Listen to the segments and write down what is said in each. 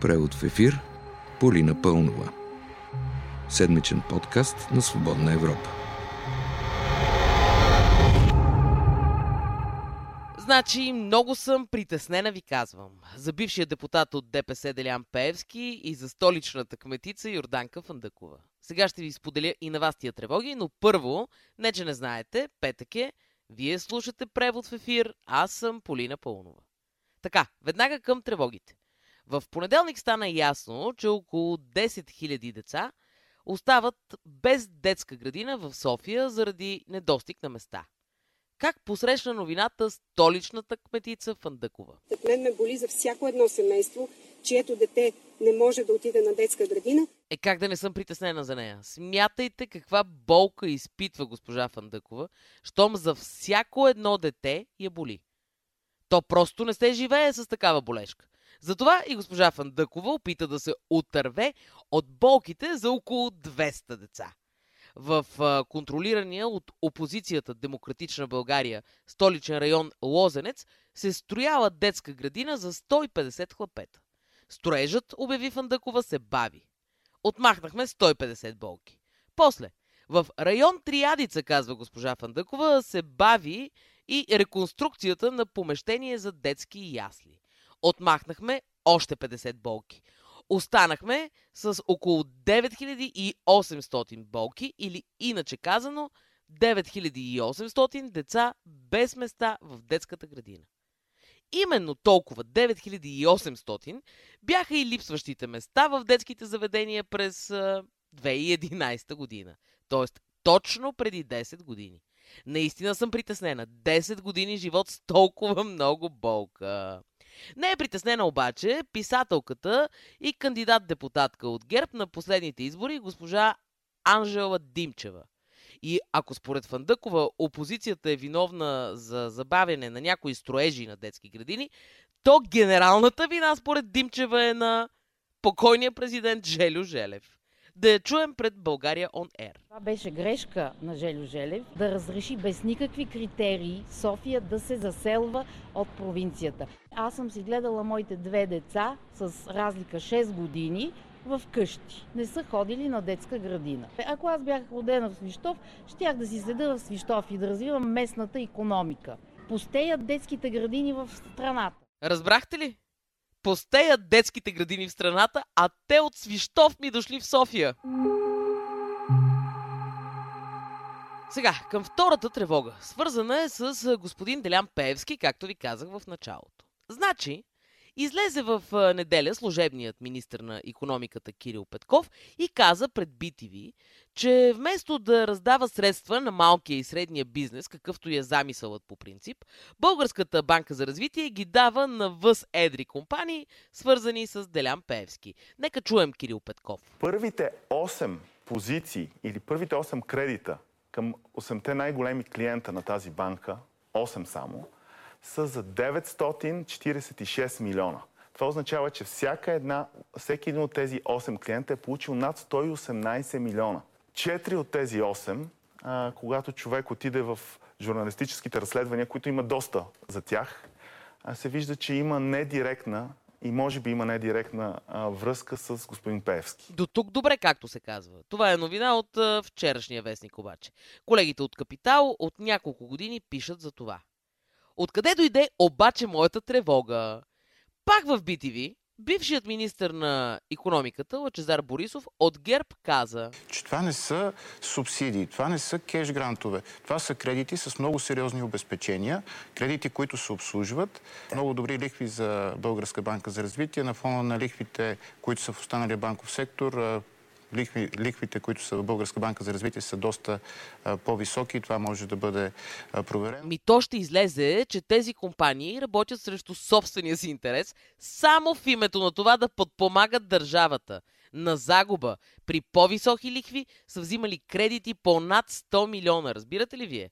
Превод в ефир Полина Пълнова. Седмичен подкаст на Свободна Европа. Значи, много съм притеснена, ви казвам. За бившия депутат от ДПС Делян Пеевски и за столичната кметица Йорданка Фандъкова. Сега ще ви споделя и на вас тия тревоги, но първо, не че не знаете, петък е, вие слушате превод в ефир, аз съм Полина Пълнова. Така, веднага към тревогите. В понеделник стана ясно, че около 10 000 деца остават без детска градина в София заради недостиг на места. Как посрещна новината столичната кметица Фандъкова? От мен ме боли за всяко едно семейство, чието дете не може да отиде на детска градина. Е как да не съм притеснена за нея? Смятайте каква болка изпитва госпожа Фандъкова, щом за всяко едно дете я боли. То просто не се живее с такава болешка. Затова и госпожа Фандъкова опита да се отърве от болките за около 200 деца. В контролирания от опозицията Демократична България столичен район Лозенец се строяла детска градина за 150 хлапета. Строежът, обяви Фандъкова, се бави. Отмахнахме 150 болки. После, в район Триадица, казва госпожа Фандъкова, се бави и реконструкцията на помещение за детски ясли. Отмахнахме още 50 болки. Останахме с около 9800 болки или иначе казано 9800 деца без места в детската градина. Именно толкова 9800 бяха и липсващите места в детските заведения през 2011 година. Тоест точно преди 10 години. Наистина съм притеснена. 10 години живот с толкова много болка. Не е притеснена обаче писателката и кандидат-депутатка от ГЕРБ на последните избори госпожа Анжела Димчева. И ако според Фандъкова опозицията е виновна за забавяне на някои строежи на детски градини, то генералната вина според Димчева е на покойния президент Желю Желев да я чуем пред България On Air. Това беше грешка на Желю Желев да разреши без никакви критерии София да се заселва от провинцията. Аз съм си гледала моите две деца с разлика 6 години в къщи. Не са ходили на детска градина. Ако аз бях родена в Свищов, щях да си седа в Свищов и да развивам местната економика. Постеят детските градини в страната. Разбрахте ли? Постеят детските градини в страната, а те от Свищов ми дошли в София. Сега, към втората тревога. Свързана е с господин Делян Пеевски, както ви казах в началото. Значи, излезе в неделя служебният министр на економиката Кирил Петков и каза пред BTV, че вместо да раздава средства на малкия и средния бизнес, какъвто е замисълът по принцип, Българската банка за развитие ги дава на въз едри компании, свързани с Делян Пеевски. Нека чуем Кирил Петков. Първите 8 позиции или първите 8 кредита към 8-те най-големи клиента на тази банка, 8 само, са за 946 милиона. Това означава, че всяка една, всеки един от тези 8 клиента е получил над 118 милиона. Четири от тези 8, а, когато човек отиде в журналистическите разследвания, които има доста за тях, а, се вижда, че има недиректна и може би има недиректна а, връзка с господин Пеевски. До тук добре, както се казва. Това е новина от а, вчерашния вестник обаче. Колегите от Капитал от няколко години пишат за това. Откъде дойде обаче моята тревога? Пак в BTV, бившият министр на економиката Лачезар Борисов от ГЕРБ каза, че това не са субсидии, това не са кеш грантове. Това са кредити с много сериозни обезпечения, кредити, които се обслужват, много добри лихви за Българска банка за развитие на фона на лихвите, които са в останалия банков сектор, лихви, лихвите, които са в Българска банка за развитие, са доста по-високи това може да бъде проверено. Ми то ще излезе, че тези компании работят срещу собствения си интерес, само в името на това да подпомагат държавата. На загуба при по-високи лихви са взимали кредити по над 100 милиона. Разбирате ли вие?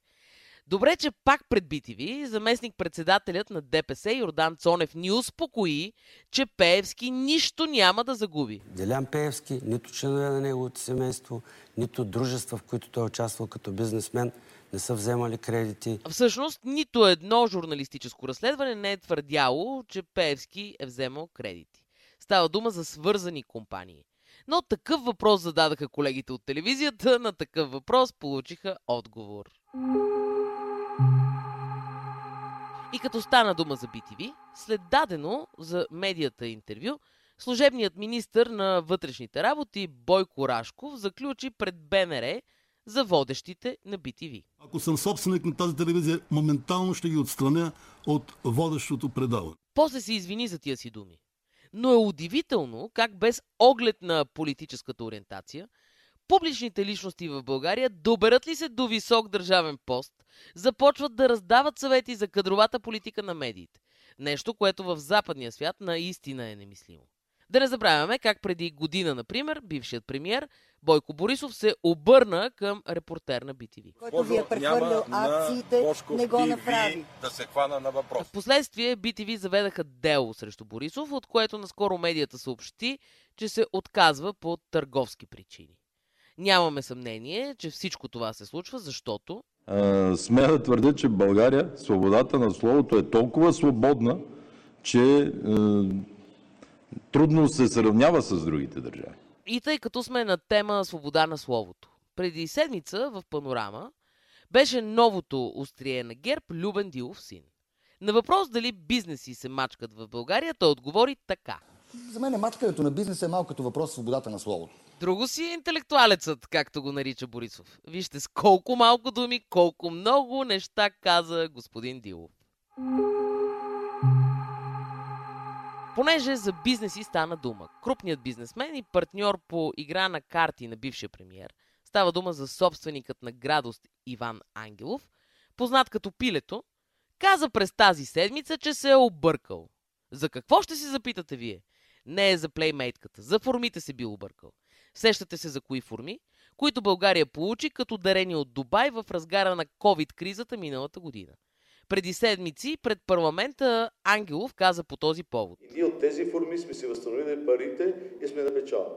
Добре, че пак пред BTV заместник-председателят на ДПС Йордан Цонев ни успокои, че Пеевски нищо няма да загуби. Делян Пеевски, нито членове на неговото семейство, нито дружества, в които той е участвал като бизнесмен, не са вземали кредити. Всъщност, нито едно журналистическо разследване не е твърдяло, че Пеевски е вземал кредити. Става дума за свързани компании. Но такъв въпрос зададаха колегите от телевизията, на такъв въпрос получиха отговор. И като стана дума за BTV, след дадено за медията интервю, служебният министр на вътрешните работи Бойко Рашков заключи пред БНР за водещите на BTV. Ако съм собственик на тази телевизия, моментално ще ги отстраня от водещото предаване. После се извини за тия си думи. Но е удивително как без оглед на политическата ориентация, публичните личности в България, доберат ли се до висок държавен пост, започват да раздават съвети за кадровата политика на медиите. Нещо, което в западния свят наистина е немислимо. Да не забравяме как преди година, например, бившият премьер Бойко Борисов се обърна към репортер на BTV. Който ви е прехвърлял акциите, не го направи. Да се хвана на въпрос. Впоследствие BTV заведаха дело срещу Борисов, от което наскоро медията съобщи, че се отказва по търговски причини. Нямаме съмнение, че всичко това се случва, защото Смея да твърдя, че в България свободата на словото е толкова свободна, че е, трудно се сравнява с другите държави. И тъй като сме на тема свобода на словото. Преди седмица в Панорама беше новото острие на ГЕРБ Любен Дилов син. На въпрос дали бизнеси се мачкат в България, той отговори така. За мен мачкането на бизнеса е малко като въпрос свободата на словото. Друго си е интелектуалецът, както го нарича Борисов. Вижте с колко малко думи, колко много неща каза господин Дилов. Понеже за бизнеси стана дума. Крупният бизнесмен и партньор по игра на карти на бившия премьер, става дума за собственикът на градост Иван Ангелов, познат като Пилето, каза през тази седмица, че се е объркал. За какво ще си запитате вие? Не е за плеймейтката, за формите се бил объркал. Сещате се за кои форми, които България получи като дарени от Дубай в разгара на COVID-кризата миналата година. Преди седмици пред парламента Ангелов каза по този повод. И ние от тези форми сме си възстановили парите и сме на печалба.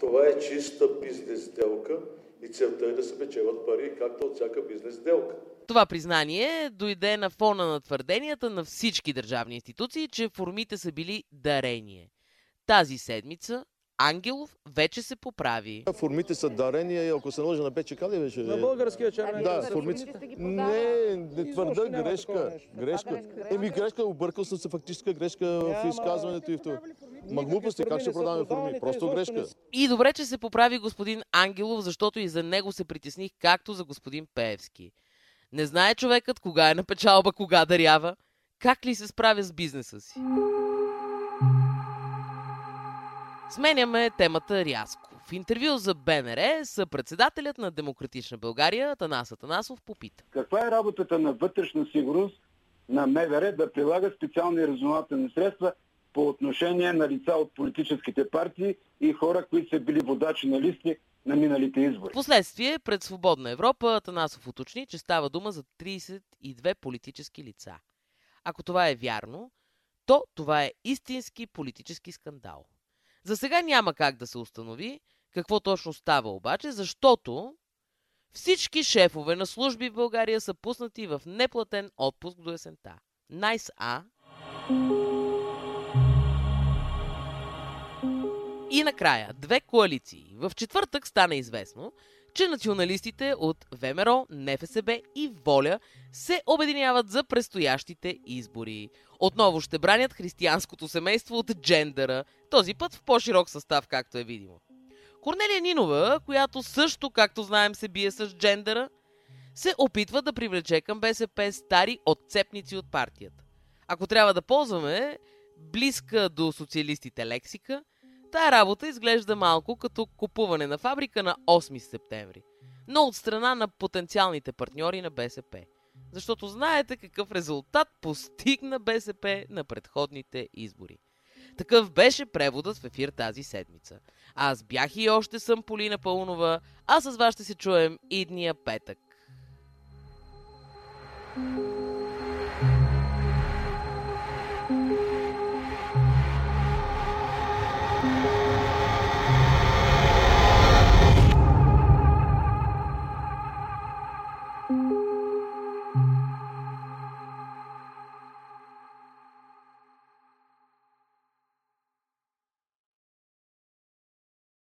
Това е чиста бизнес сделка и целта е да се печелят пари, както от всяка бизнес сделка. Това признание дойде на фона на твърденията на всички държавни институции, че формите са били дарение. Тази седмица Ангелов вече се поправи. Формите са дарения и ако се наложи на БЧК ли беше? На българския червен Да, формите. Не, не твърда грешка. Грешка. Еми грешка, объркал съм се фактическа грешка в изказването и в това. Ма глупости, как ще продаваме форми? Просто грешка. И добре, че се поправи господин Ангелов, защото и за него се притесних, както за господин Пеевски. Не знае човекът кога е на печалба, кога дарява. Как ли се справя с бизнеса си? Сменяме темата рязко. В интервю за БНР съпредседателят на Демократична България Танас Атанасов попита. Каква е работата на вътрешна сигурност на МВР да прилага специални разузнавателни средства по отношение на лица от политическите партии и хора, които са били водачи на листи на миналите избори? Впоследствие пред Свободна Европа Атанасов уточни, че става дума за 32 политически лица. Ако това е вярно, то това е истински политически скандал. За сега няма как да се установи какво точно става обаче, защото всички шефове на служби в България са пуснати в неплатен отпуск до есента. Найс А. И накрая, две коалиции. В четвъртък стана известно, че националистите от ВМРО, НФСБ и Воля се обединяват за предстоящите избори. Отново ще бранят християнското семейство от джендъра, този път в по-широк състав, както е видимо. Корнелия Нинова, която също, както знаем, се бие с джендъра, се опитва да привлече към БСП стари отцепници от партията. Ако трябва да ползваме близка до социалистите лексика, тая работа изглежда малко като купуване на фабрика на 8 септември, но от страна на потенциалните партньори на БСП. Защото знаете какъв резултат постигна БСП на предходните избори. Такъв беше преводът в ефир тази седмица. Аз бях и още съм Полина Пълнова, а с вас ще се чуем идния петък. thank you